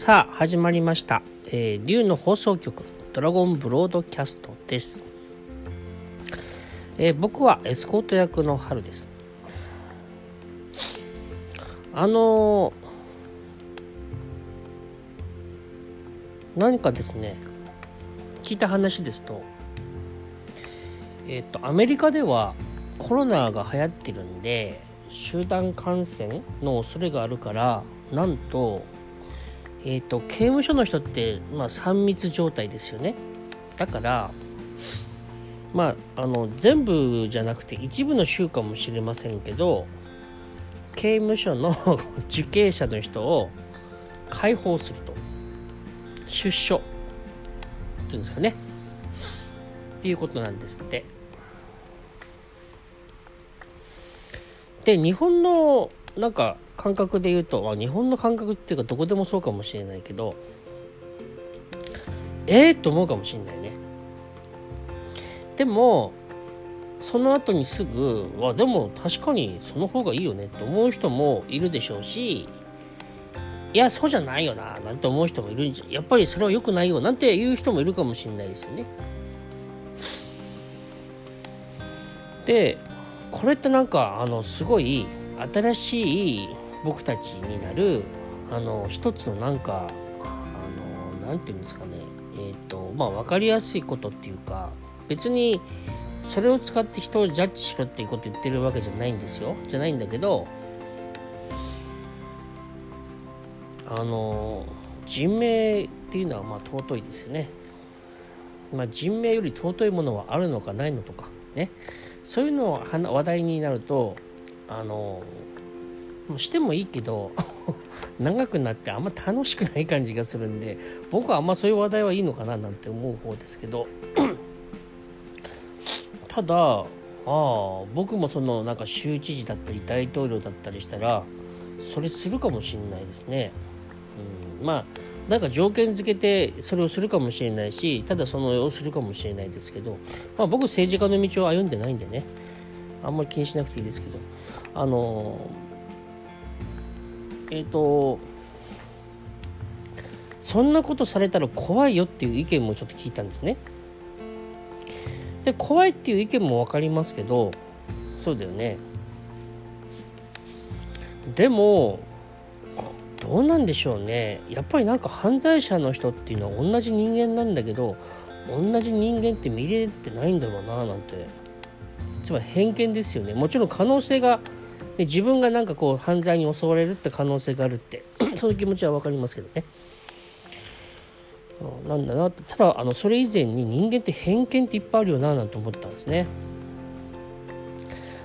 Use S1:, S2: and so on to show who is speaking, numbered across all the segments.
S1: さあ始まりました、えー、竜の放送局ドラゴンブロードキャストです、えー僕はエスコート役の春です。あのー何かですね聞いた話ですとえっ、とアメリカではコロナが流行ってるんで集団感染の恐れがあるからなんとえっ、と刑務所の人って、まあ、3密状態ですよね。だからまああの全部じゃなくて一部の州かもしれませんけど刑務所の 受刑者の人を解放すると。出所。っていうんですかね。っていうことなんですって。で日本のなんか感覚で言うとあ日本の感覚っていうかどこでもそうかもしれないけどええー、と思うかもしれないね。でもその後にすぐわでも確かにその方がいいよねって思う人もいるでしょうしいやそうじゃないよななんて思う人もいるんじゃやっぱりそれは良くないよなんて言う人もいるかもしれないですよね。でこれってなんかあのすごい新しい僕たちになるあの一つのなんかあのなんていうんですかね。えっ、とまあ分かりやすいことっていうか別にそれを使って人をジャッジしろっていうこと言ってるわけじゃないんですよ。じゃないんだけどあの人命っていうのはまあ尊いですよね。まあ、人命より尊いものはあるのかないのとかね。そういうのを話題になるとあのしてもいいけど 長くなってあんま楽しくない感じがするんで僕はあんまそういう話題はいいのかななんて思う方ですけど ただああ僕もそのなんか州知事だったり大統領だったりしたらそれするかもしれないですね。うん、まあなんか条件付けてそれをするかもしれないしただそのをするかもしれないですけど、まあ、僕政治家の道を歩んでないんでねあんまり気にしなくていいですけどあのえっ、ー、とそんなことされたら怖いよっていう意見もちょっと聞いたんですね。で怖いっていう意見も分かりますけどそうだよね。でもどうなんでしょうねやっぱりなんか犯罪者の人っていうのは同じ人間なんだけど同じ人間って見れてないんだろうななんてつまり偏見ですよねもちろん可能性がで自分がなんかこう犯罪に襲われるって可能性があるって。その気持ちは分かりますけどね。なんだな。ただあのそれ以前に人間って偏見っていっぱいあるよななんて思ったんですね。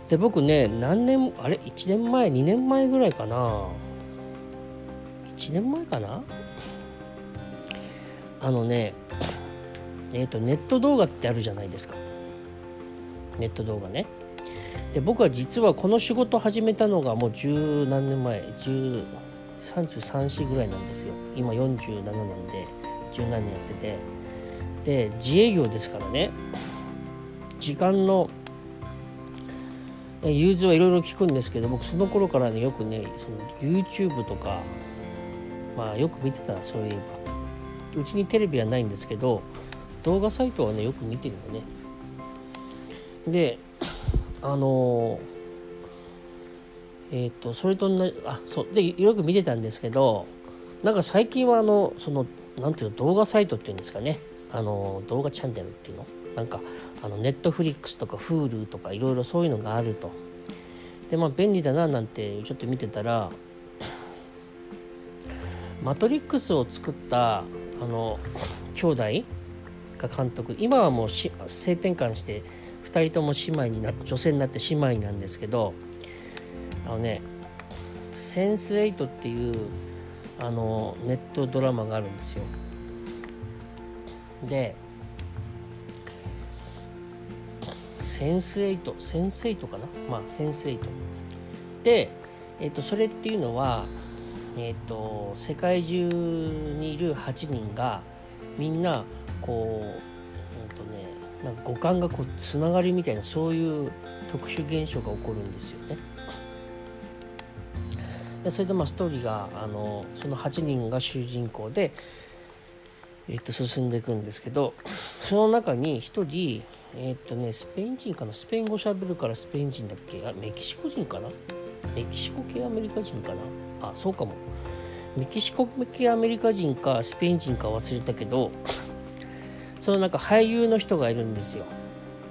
S1: で僕ね何年あれ？1年前？2年前ぐらいかな。1年前かな？あのねえっ、ー、とネット動画ってあるじゃないですか。ネット動画ね。で僕は実はこの仕事始めたのがもう十何年前10 33歳ぐらいなんですよ。今47なんで十何年やってて。で自営業ですからね。時間の融通はいろいろ聞くんですけど僕その頃からねよくねその YouTube とかまあよく見てたそういえば。うちにテレビはないんですけど動画サイトはねよく見てるのね。であのえっ、ー、とそれとなあそうでよく見てたんですけどなんか最近はあのそのなんていうの動画サイトっていうんですかね。あの動画チャンネルっていうの。なんかあのネットフリックスとか Hulu とかいろいろそういうのがあると。でまあ便利だななんてちょっと見てたらマトリックスを作ったあの兄弟が監督。今はもう性転換して2人とも姉妹にな女性になって姉妹なんですけどあのね「センス8」っていうあのネットドラマがあるんですよ。でセンス8センス8かな？まあセンス8で、えーと、それっていうのはえーと、世界中にいる8人がみんなこう、なんか五感がこうつながりみたいなそういう特殊現象が起こるんですよね。でそれでまあストーリーがあのその8人が主人公で、えっと、進んでいくんですけどその中に1人えっとねスペイン人かな？スペイン語しゃべるからスペイン人だっけ？あメキシコ人かな？メキシコ系アメリカ人かな？あそうかも。メキシコ系アメリカ人かスペイン人か忘れたけどそのなんか俳優の人がいるんですよ。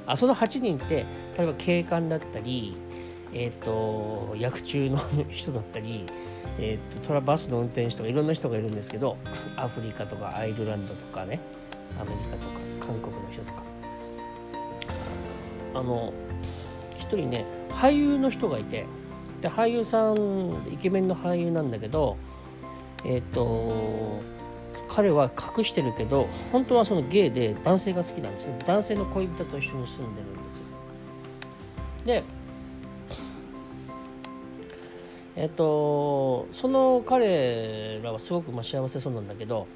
S1: あその8人って例えば警官だったりえーと、役中の人だったり、えーと、トラバスの運転手とかいろんな人がいるんですけどアフリカとかアイルランドとかねアメリカとか韓国の人とか。あの一人ね俳優の人がいてで俳優さんイケメンの俳優なんだけどえっ、ー、と彼は隠してるけど本当はそのゲイで男性が好きなんです男性の恋人と一緒に住んでるんですよでえっとその彼らはすごくまあ幸せそうなんだけど、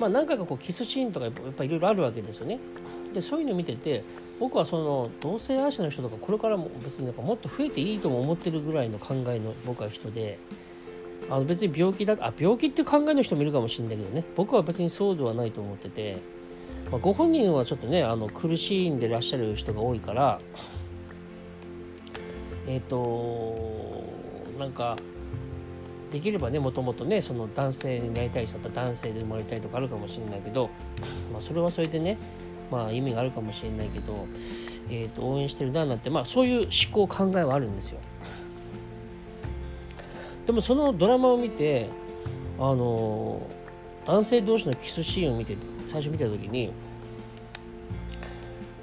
S1: まあ、何回かこうキスシーンとかやっぱいろいろあるわけですよね。でそういうのを見てて僕はその同性愛者の人とかこれからも別になんかもっと増えていいとも思ってるぐらいの考えの僕は人であの別に病気だあ病気って考えの人もいるかもしれないけどね。僕は別にそうではないと思ってて、まあ、ご本人はちょっとねあの苦しいんでらっしゃる人が多いから。えっ、ー、となんかできればねもともとねその男性になりたい人だったら男性で生まれたいとかあるかもしれないけど、まあ、それはそれでねまあ意味があるかもしれないけど、えー、と応援してるななんてまあそういう思考考えはあるんですよ。でもそのドラマを見てあの男性同士のキスシーンを見て最初見た時に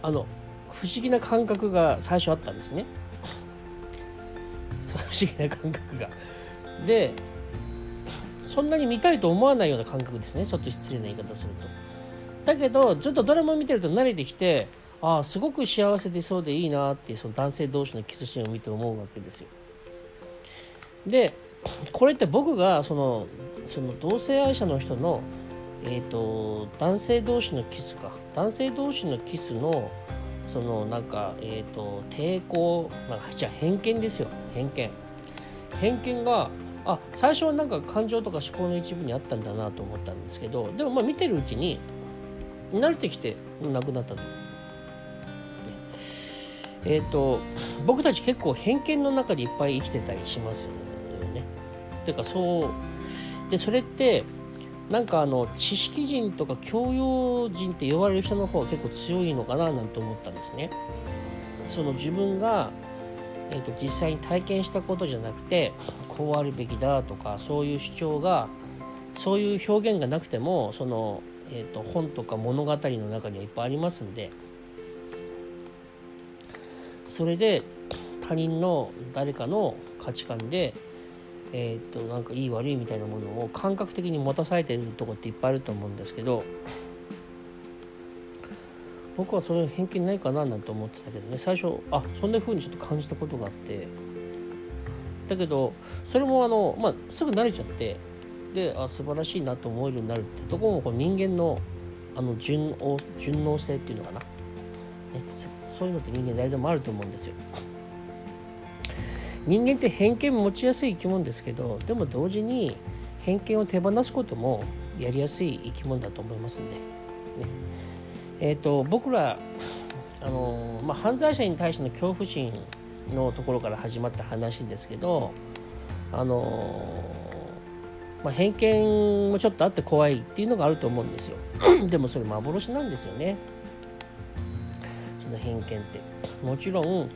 S1: あの不思議な感覚が最初あったんですね。不思議な感覚が。でそんなに見たいと思わないような感覚ですねちょっと失礼な言い方すると。だけどちょっとドラマ見てると慣れてきてああすごく幸せでそうでいいなってその男性同士のキスシーンを見て思うわけですよ。でこれって僕がそのその同性愛者の人の、えーと、男性同士のキスか男性同士のキスのそのなんか、えーと、抵抗、まあ、じゃ偏見ですよ偏見偏見があ最初はなんか感情とか思考の一部にあったんだなと思ったんですけどでもまあ見てるうちに慣れてきてなくなったと。えっ、ー、と僕たち結構偏見の中でいっぱい生きてたりしますよね。っていうかそうでそれってなんかあの知識人とか教養人って呼ばれる人の方が結構強いのかななんて思ったんですね。その自分がえーと、実際に体験したことじゃなくてこうあるべきだとかそういう主張がそういう表現がなくてもその、えーと、本とか物語の中にはいっぱいありますんでそれで他人の誰かの価値観で、えーとなんかいい悪いみたいなものを感覚的に持たされてるとこっていっぱいあると思うんですけど 僕はそれ偏見ないかななんて思ってたけどね最初あそんな風にちょっと感じたことがあってだけどそれもあの、まあ、すぐ慣れちゃってであ素晴らしいなと思えるようになるってとこもこの人間のあの順順応性っていうのかな、ね、そういうのって人間誰でもあると思うんですよ。人間って偏見持ちやすい生き物ですけどでも同時に偏見を手放すこともやりやすい生き物だと思いますんで。ね。えーと、僕らあの、まあ、犯罪者に対しての恐怖心のところから始まった話ですけどあの、まあ、偏見もちょっとあって怖いっていうのがあると思うんですよ。でもそれ幻なんですよね。その偏見って。もちろん、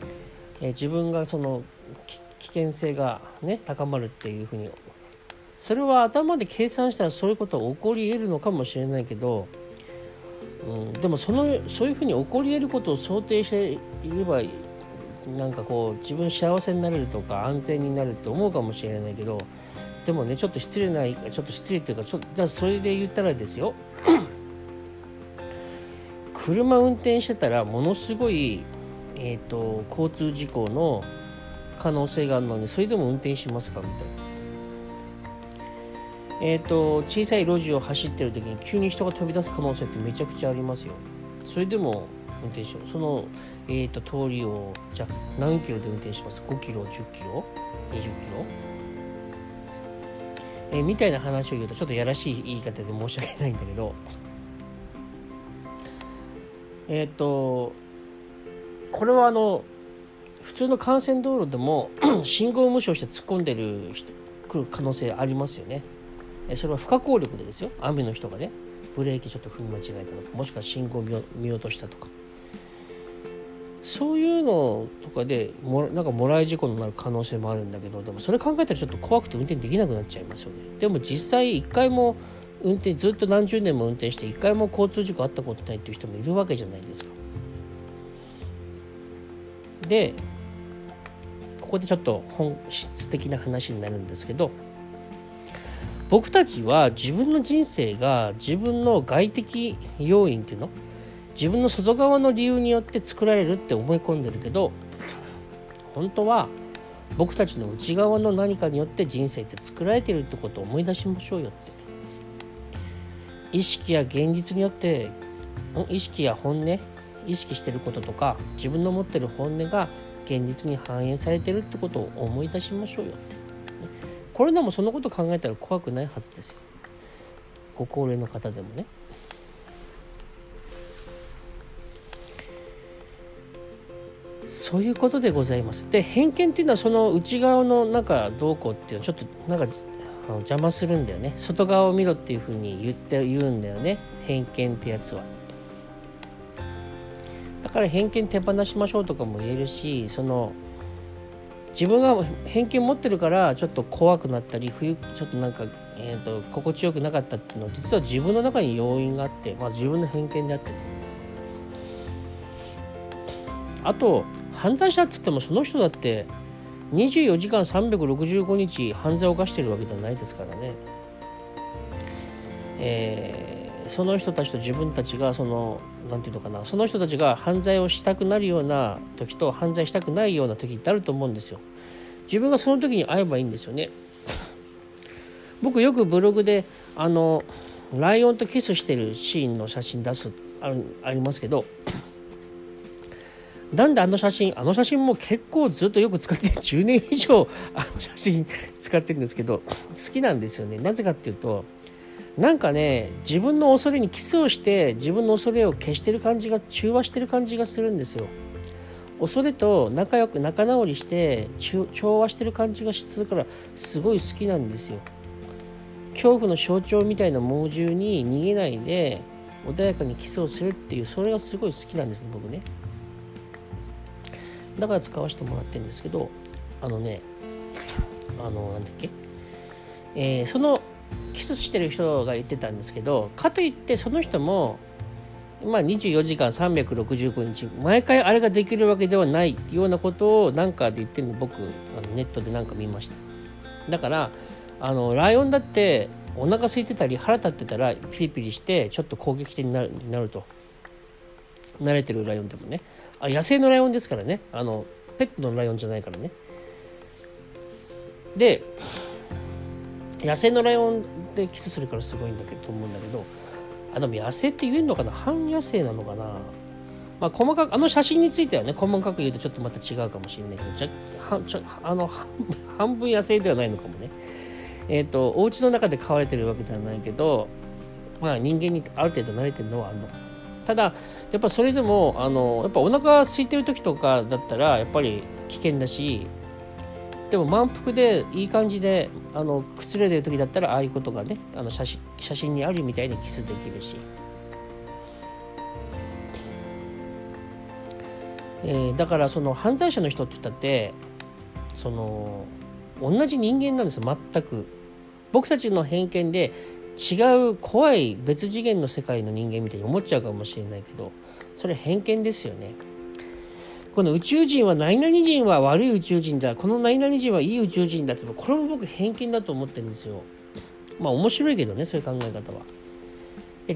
S1: えー、自分がその危険性がね高まるっていうふうに。それは頭で計算したらそういうことは起こり得るのかもしれないけどうん、でもそのそういうふうに起こり得ることを想定していればなんかこう自分幸せになれるとか安全になるって思うかもしれないけどでもねちょっと失礼ないちょっと失礼っていうかちょじゃあそれで言ったらですよ。車運転してたらものすごい、えーと交通事故の可能性があるのにそれでも運転しますかみたいな。えーと、小さい路地を走ってる時に急に人が飛び出す可能性ってめちゃくちゃありますよ。それでも運転しよう。その、えーと、通りをじゃあ何キロで運転します ?5 キロ、10キロ、20キロ？えー、みたいな話を言うとちょっとやらしい言い方で申し訳ないんだけどえっ、ー、とこれはあの普通の幹線道路でも 信号無視をして突っ込んでる人来る可能性ありますよね。それは不可抗力でですよ。雨の人がねブレーキちょっと踏み間違えたとかもしくは信号見落としたとか。そういうのとかでもなんかもらい事故になる可能性もあるんだけどでもそれ考えたらちょっと怖くて運転できなくなっちゃいますよね。でも実際一回も運転ずっと何十年も運転して一回も交通事故あったことないっていう人もいるわけじゃないですか。でここでちょっと本質的な話になるんですけど僕たちは自分の人生が自分の外的要因っていうの自分の外側の理由によって作られるって思い込んでるけど本当は僕たちの内側の何かによって人生って作られてるってことを思い出しましょうよって。意識や現実によって意識や本音意識してることとか自分の持ってる本音が現実に反映されてるってことを思い出しましょうよって。これでもそのこと考えたら怖くないはずですよ。ご高齢の方でもね。そういうことでございます。で偏見っていうのはその内側のなんかどうこうっていうのはちょっとなんか邪魔するんだよね。外側を見ろっていうふうに言って言うんだよね。偏見ってやつは。から偏見手放しましょうとかも言えるしその自分が偏見持ってるからちょっと怖くなったり冬ちょっとなんか、えーと、心地よくなかったっていうのは実は自分の中に要因があって、まあ、自分の偏見であってねあと犯罪者っつってもその人だって24時間365日犯罪を犯してるわけじゃないですからね。えーその人たちと自分たちがその何て言うのかなその人たちが犯罪をしたくなるような時と犯罪したくないような時ってあると思うんですよ。自分がその時に会えばいいんですよね。僕よくブログであのライオンとキスしてるシーンの写真出すあありますけど なんであの写真あの写真も結構ずっとよく使って10年以上あの写真使ってるんですけど好きなんですよねなぜかっていうとなんかね自分の恐れにキスをして自分の恐れを消してる感じが中和してる感じがするんですよ。恐れと仲良く仲直りして調和してる感じがするからすごい好きなんですよ。恐怖の象徴みたいな猛獣に逃げないで穏やかにキスをするっていうそれがすごい好きなんです僕ね。だから使わせてもらってるんですけどあのねあのなんだっけ？えー、そのキスしてる人が言ってたんですけどかといってその人もまあ、24時間365日毎回あれができるわけではないようなことを何かで言ってるの僕あのネットで何か見ました。だからあのライオンだってお腹空いてたり腹立ってたらピリピリしてちょっと攻撃的になるなると。慣れてるライオンでもね。あ野生のライオンですからね。あのペットのライオンじゃないからね。で野生のライオンでキスするからすごいんだけどと思うんだけどあでも野生って言えるのかな？半野生なのかな？まあ細かくあの写真についてはね細かく言うとちょっとまた違うかもしれないけどじゃはちょあの半分野生ではないのかもね。えっ、ー、とお家の中で飼われてるわけではないけどまあ人間にある程度慣れてるのはあるのかな。ただやっぱそれでもあのやっぱお腹空いてる時とかだったらやっぱり危険だしでも満腹でいい感じであのくつれてる時だったらああいうことがねあの写真写真にあるみたいにキスできるし、えー、だからその犯罪者の人って言ったってその同じ人間なんですよ全く。僕たちの偏見で違う怖い別次元の世界の人間みたいに思っちゃうかもしれないけどそれ偏見ですよね。この宇宙人は何々人は悪い宇宙人だ。この何々人はいい宇宙人だってこれも僕偏見だと思ってるんですよ。まあ面白いけどねそういう考え方は。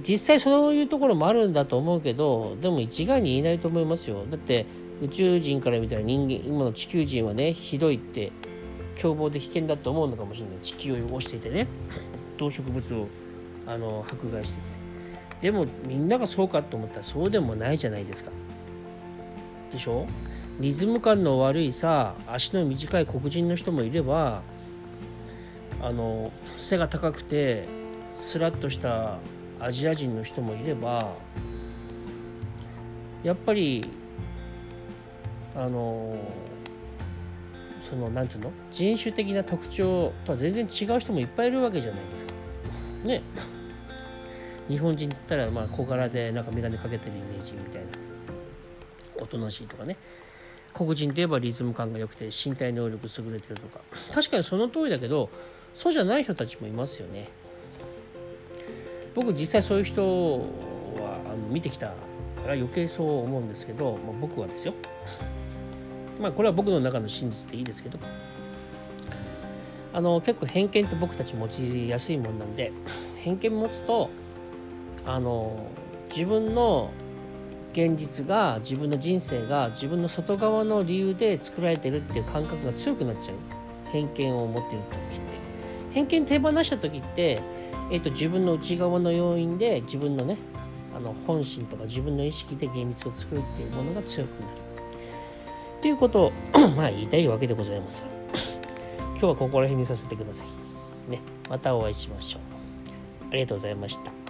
S1: 実際そういうところもあるんだと思うけどでも一概に言えないと思いますよ。だって宇宙人から見たら人間今の地球人はねひどいって凶暴で危険だと思うのかもしれない。地球を汚していてね。動植物をあの迫害してて。でもみんながそうかと思ったらそうでもないじゃないですか。でしょ？リズム感の悪いさ足の短い黒人の人もいればあの背が高くてスラッとしたアジア人の人もいればやっぱりあのそのなんていうの？人種的な特徴とは全然違う人もいっぱいいるわけじゃないですか。ね。日本人って言ったらまあ小柄でなんか眼鏡かけてるイメージみたいな。となしいとかね。黒人といえばリズム感が良くて身体能力優れてるとか。確かにその通りだけどそうじゃない人たちもいますよね。僕実際そういう人はあの見てきたから余計そう思うんですけど、まあ、僕はですよ。まあこれは僕の中の真実でいいですけど。あの結構偏見って僕たち持ちやすいもんなんで偏見持つとあの自分の現実が自分の人生が自分の外側の理由で作られてるっていう感覚が強くなっちゃう。偏見を持ってる時って。偏見手放した時って、えーと、自分の内側の要因で自分のねあの本心とか自分の意識で現実を作るっていうものが強くなる。っていうことを まあ言いたいわけでございますが今日はここら辺にさせてください。ね。またお会いしましょう。ありがとうございました。